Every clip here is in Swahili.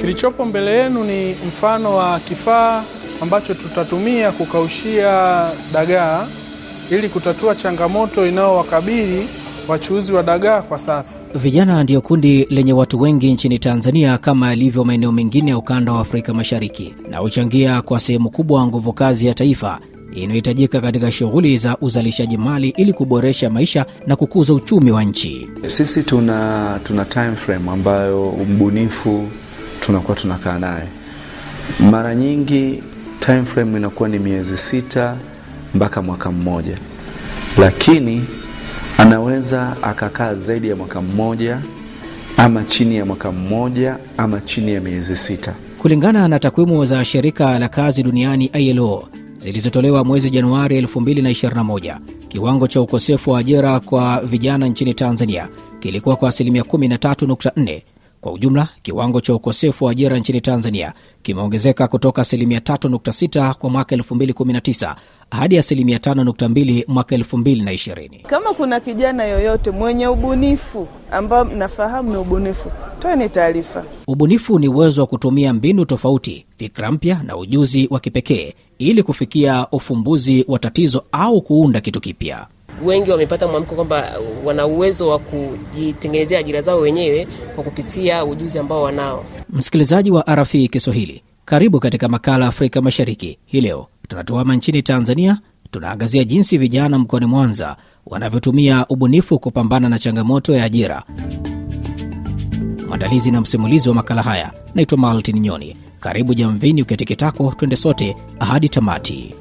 Kilichopo mbele yenu ni mfano wa kifaa ambacho tutatumia kukaushia dagaa ili kutatua changamoto inayowakabili wachuuzi wa dagaa kwa sasa. Vijana ndiyo kundi lenye watu wengi nchini Tanzania kama yalivyo maeneo mengine ya ukanda wa Afrika Mashariki, na huchangia kwa sehemu kubwa nguvu kazi ya taifa inayohitajika katika shughuli za uzalishaji mali ili kuboresha maisha na kukuza uchumi wa nchi. Sisi tuna, tuna time frame ambayo mbunifu tunakuwa tunakaa naye. Mara nyingi time frame inakuwa ni miezi sita mpaka mwaka mmoja, lakini anaweza akakaa zaidi ya mwaka mmoja ama chini ya mwaka mmoja ama chini ya miezi sita. Kulingana na takwimu za shirika la kazi duniani ILO zilizotolewa mwezi Januari 2021, kiwango cha ukosefu wa ajira kwa vijana nchini Tanzania kilikuwa kwa asilimia 13.4. Kwa ujumla, kiwango cha ukosefu wa ajira nchini Tanzania kimeongezeka kutoka asilimia 3.6 kwa mwaka 2019 hadi asilimia 5.2 mwaka 2020. Kama kuna kijana yoyote mwenye ubunifu ambao mnafahamu ni ubunifu, toeni taarifa. Ubunifu ni uwezo wa kutumia mbinu tofauti, fikra mpya na ujuzi wa kipekee ili kufikia ufumbuzi wa tatizo au kuunda kitu kipya. Wengi wamepata mwamko kwamba wana uwezo wa kujitengenezea ajira zao wenyewe kwa kupitia ujuzi ambao wanao. Msikilizaji wa RFI Kiswahili, karibu katika makala Afrika Mashariki. Hii leo tunatuama nchini Tanzania, tunaangazia jinsi vijana mkoani Mwanza wanavyotumia ubunifu kupambana na changamoto ya ajira. Mwandalizi na msimulizi wa makala haya naitwa Maltin Nyoni. Karibu jamvini, ukiatikitako twende sote hadi tamati.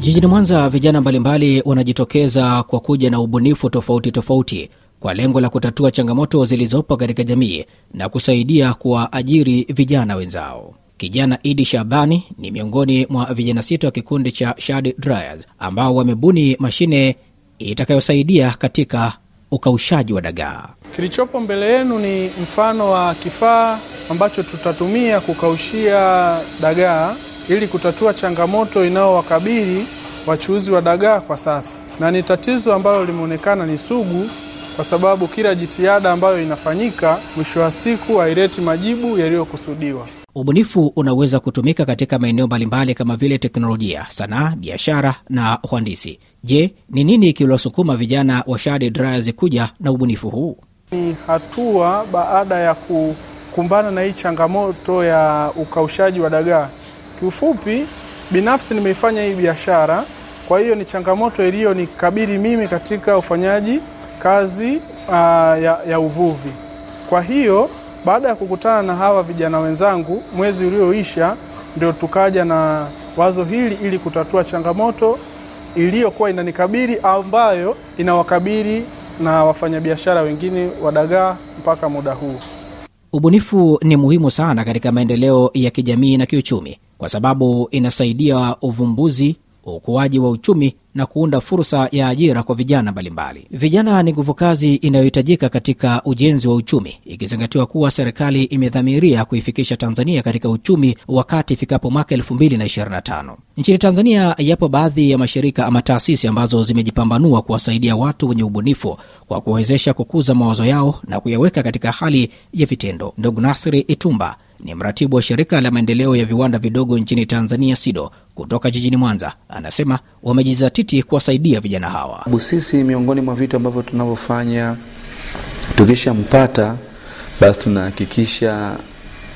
Jijini Mwanza, vijana mbalimbali wanajitokeza kwa kuja na ubunifu tofauti tofauti kwa lengo la kutatua changamoto zilizopo katika jamii na kusaidia kuwaajiri vijana wenzao. Kijana Idi Shabani ni miongoni mwa vijana sita wa kikundi cha Shad Dryers ambao wamebuni mashine itakayosaidia katika ukaushaji wa dagaa. Kilichopo mbele yenu ni mfano wa kifaa ambacho tutatumia kukaushia dagaa ili kutatua changamoto inayowakabili wachuuzi wa dagaa kwa sasa, na ni tatizo ambalo limeonekana ni sugu, kwa sababu kila jitihada ambayo inafanyika mwisho wa siku haileti majibu yaliyokusudiwa. Ubunifu unaweza kutumika katika maeneo mbalimbali kama vile teknolojia, sanaa, biashara na uhandisi. Je, ni nini kiliwasukuma vijana wa Shade Dryers kuja na ubunifu huu? Ni hatua baada ya kukumbana na hii changamoto ya ukaushaji wa dagaa. Kiufupi, binafsi nimeifanya hii biashara, kwa hiyo ni changamoto iliyonikabili mimi katika ufanyaji kazi uh, ya, ya uvuvi. Kwa hiyo baada ya kukutana na hawa vijana wenzangu mwezi ulioisha, ndio tukaja na wazo hili ili kutatua changamoto iliyokuwa inanikabili ambayo inawakabili na wafanyabiashara wengine wa dagaa mpaka muda huu. Ubunifu ni muhimu sana katika maendeleo ya kijamii na kiuchumi, kwa sababu inasaidia uvumbuzi, ukuaji wa uchumi na kuunda fursa ya ajira kwa vijana mbalimbali. Vijana ni nguvu kazi inayohitajika katika ujenzi wa uchumi, ikizingatiwa kuwa serikali imedhamiria kuifikisha Tanzania katika uchumi wakati ifikapo mwaka 2025. Nchini Tanzania yapo baadhi ya mashirika ama taasisi ambazo zimejipambanua kuwasaidia watu wenye ubunifu kwa kuwawezesha kukuza mawazo yao na kuyaweka katika hali ya vitendo. Ndugu Nasri Itumba ni mratibu wa shirika la maendeleo ya viwanda vidogo nchini Tanzania, SIDO, kutoka jijini Mwanza. Anasema wamejizatiti kuwasaidia vijana hawa. Sisi miongoni mwa vitu ambavyo tunavyofanya, tukishampata basi tunahakikisha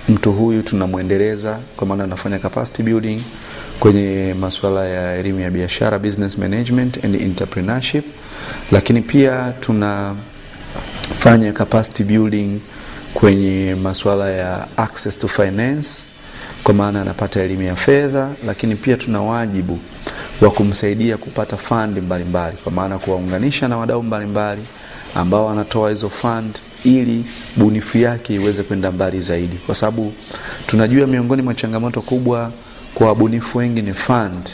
mtu huyu tunamwendeleza, kwa maana tunafanya capacity building kwenye masuala ya elimu ya biashara, business management and entrepreneurship, lakini pia tunafanya capacity building kwenye masuala ya access to finance, kwa maana anapata elimu ya fedha, lakini pia tuna wajibu wa kumsaidia kupata fund mbalimbali, kwa maana kuwaunganisha na wadau mbalimbali ambao wanatoa hizo fund ili bunifu yake iweze kwenda mbali zaidi, kwa sababu tunajua miongoni mwa changamoto kubwa kwa wabunifu wengi ni fund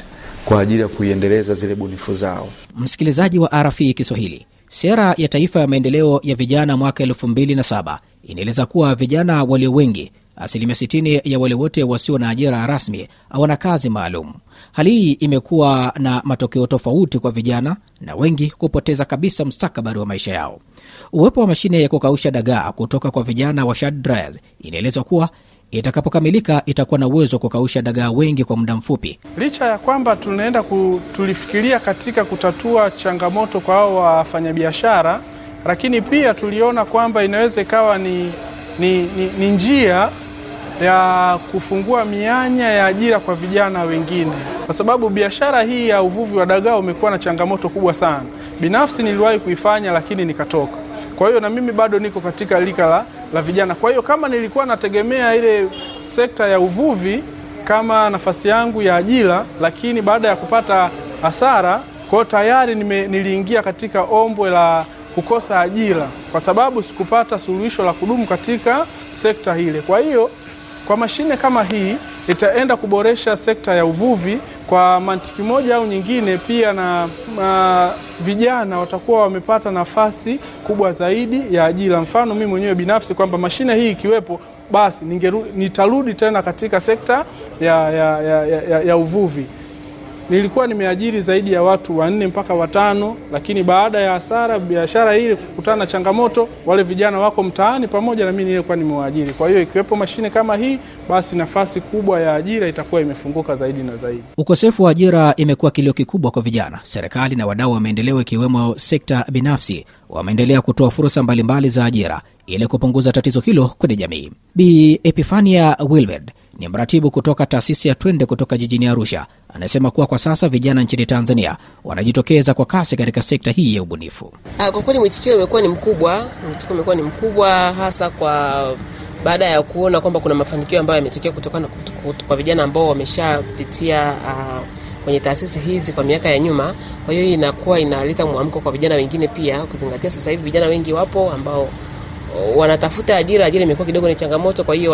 kwa ajili ya kuiendeleza zile bunifu zao. Msikilizaji wa RFI Kiswahili, sera ya taifa ya maendeleo ya vijana mwaka 2007 inaeleza kuwa vijana walio wengi asilimia 60 ya wale wote wasio na ajira rasmi hawana kazi maalum. Hali hii imekuwa na matokeo tofauti kwa vijana na wengi kupoteza kabisa mustakabali wa maisha yao. Uwepo wa mashine ya kukausha dagaa kutoka kwa vijana wa Shad inaelezwa kuwa itakapokamilika itakuwa na uwezo wa kukausha dagaa wengi kwa muda mfupi. Licha ya kwamba tunaenda tulifikiria katika kutatua changamoto kwa hao wafanyabiashara, lakini pia tuliona kwamba inaweza ikawa ni, ni, ni, ni njia ya kufungua mianya ya ajira kwa vijana wengine, kwa sababu biashara hii ya uvuvi wa dagaa umekuwa na changamoto kubwa sana. Binafsi niliwahi kuifanya lakini nikatoka. Kwa hiyo na mimi bado niko katika lika la, la vijana. Kwa hiyo kama nilikuwa nategemea ile sekta ya uvuvi kama nafasi yangu ya ajira, lakini baada ya kupata hasara, kwa hiyo tayari nime, niliingia katika ombwe la kukosa ajira kwa sababu sikupata suluhisho la kudumu katika sekta ile. Kwa hiyo kwa mashine kama hii itaenda kuboresha sekta ya uvuvi kwa mantiki moja au nyingine, pia na uh, vijana watakuwa wamepata nafasi kubwa zaidi ya ajira. Mfano mimi mwenyewe binafsi kwamba mashine hii ikiwepo, basi ningeru, nitarudi tena katika sekta ya, ya, ya, ya, ya uvuvi. Nilikuwa nimeajiri zaidi ya watu wanne mpaka watano, lakini baada ya hasara biashara ile kukutana na changamoto, wale vijana wako mtaani pamoja na mimi nilikuwa nimewaajiri. Kwa hiyo ikiwepo mashine kama hii, basi nafasi kubwa ya ajira itakuwa imefunguka zaidi na zaidi. Ukosefu wa ajira imekuwa kilio kikubwa kwa vijana. Serikali na wadau wa maendeleo ikiwemo sekta binafsi wameendelea kutoa fursa mbalimbali za ajira ili kupunguza tatizo hilo kwenye jamii. Bi Epifania Wilberd ni mratibu kutoka taasisi ya Twende kutoka jijini Arusha, anasema kuwa kwa sasa vijana nchini Tanzania wanajitokeza kwa kasi katika sekta hii ya ubunifu. Kwa kweli mwitikio umekuwa ni mkubwa, mwitikio umekuwa ni mkubwa hasa kwa baada ya kuona kwamba kuna mafanikio ambayo yametokea kutokana kwa vijana ambao wameshapitia uh, kwenye taasisi hizi kwa miaka ya nyuma. Kwa hiyo hii inakuwa inaleta mwamko kwa vijana wengine pia, ukizingatia sasa hivi vijana wengi wapo ambao wanatafuta ajira. Ajira imekuwa kidogo ni changamoto, kwa hiyo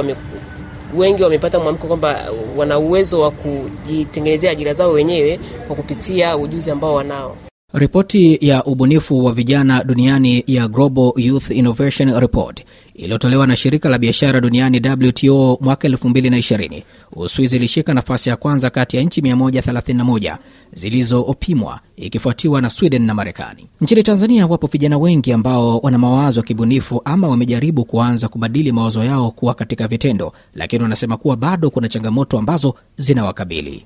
wengi wamepata mwamko kwamba wana uwezo wa kujitengenezea ajira zao wenyewe kwa kupitia ujuzi ambao wanao. Ripoti ya ubunifu wa vijana duniani ya Global Youth Innovation Report iliyotolewa na shirika la biashara duniani WTO mwaka 2020, Uswizi ilishika nafasi ya kwanza kati ya nchi 131 zilizopimwa ikifuatiwa na Sweden na Marekani. Nchini Tanzania wapo vijana wengi ambao wana mawazo ya kibunifu ama wamejaribu kuanza kubadili mawazo yao kuwa katika vitendo, lakini wanasema kuwa bado kuna changamoto ambazo zinawakabili.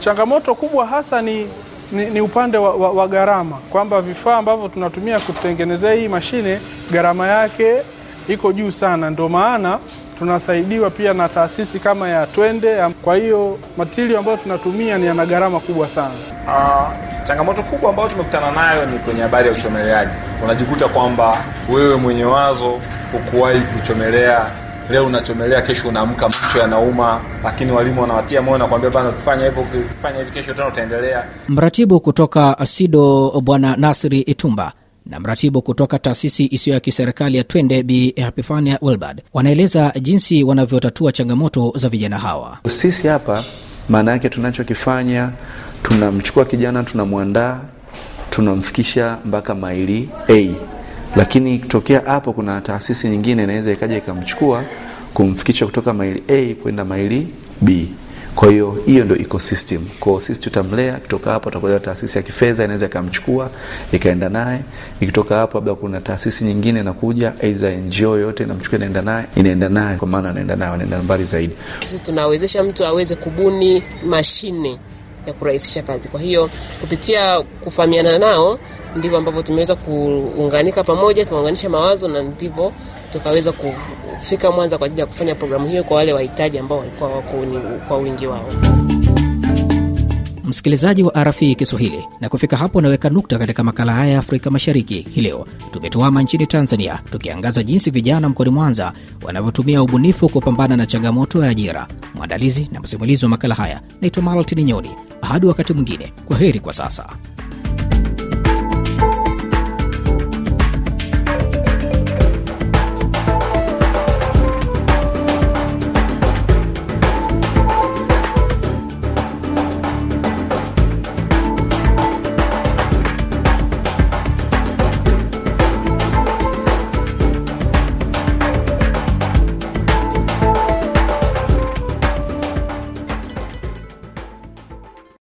Changamoto kubwa hasa ni, ni, ni upande wa, wa, wa gharama, kwamba vifaa ambavyo tunatumia kutengenezea hii mashine gharama yake iko juu sana, ndio maana tunasaidiwa pia na taasisi kama ya Twende. Kwa hiyo matirio ambayo tunatumia ni yana gharama kubwa sana. Uh, changamoto kubwa ambayo tumekutana nayo ni kwenye habari ya uchomeleaji. Unajikuta kwamba wewe mwenye wazo hukuwahi kuchomelea leo unachomelea, kesho unaamka macho yanauma, lakini walimu wanawatia moyo na kuambia bana, ukifanya hivyo ukifanya hivi, kesho tena utaendelea. Mratibu kutoka SIDO Bwana Nasri Itumba na mratibu kutoka taasisi isiyo ya kiserikali ya Twende Bi Epifania Wilbard wanaeleza jinsi wanavyotatua changamoto za vijana hawa. Sisi hapa maana yake tunachokifanya, tunamchukua kijana, tunamwandaa, tunamfikisha mpaka maili A lakini tokea hapo kuna taasisi nyingine inaweza ikaja ikamchukua kumfikisha kutoka maili A kwenda maili B. Kwa hiyo hiyo ndio ecosystem. Kwa hiyo sisi tutamlea, kutoka hapo atakuja taasisi ya kifedha inaweza ikamchukua ikaenda naye. Ikitoka hapo labda kuna taasisi nyingine inakuja, aidha NGO yote inamchukua inaenda naye, inaenda naye kwa maana anaenda naye, anaenda mbali zaidi. Sisi tunawezesha mtu aweze kubuni mashine ya kurahisisha kazi. Kwa hiyo kupitia kufahamiana nao ndivyo ambavyo tumeweza kuunganika pamoja, tumeunganisha mawazo na ndivyo tukaweza kufika Mwanza kwa ajili ya kufanya programu hiyo kwa wale wahitaji ambao walikuwa wako kwa wingi wao. Msikilizaji wa RFI Kiswahili, na kufika hapo unaweka nukta katika makala haya ya Afrika Mashariki. Hii leo tumetuama nchini Tanzania, tukiangaza jinsi vijana mkoani Mwanza wanavyotumia ubunifu kupambana na changamoto ya ajira. Mwandalizi na msimulizi wa makala haya naitwa Maltini Nyoni. Hadi wakati mwingine, kwa heri kwa sasa.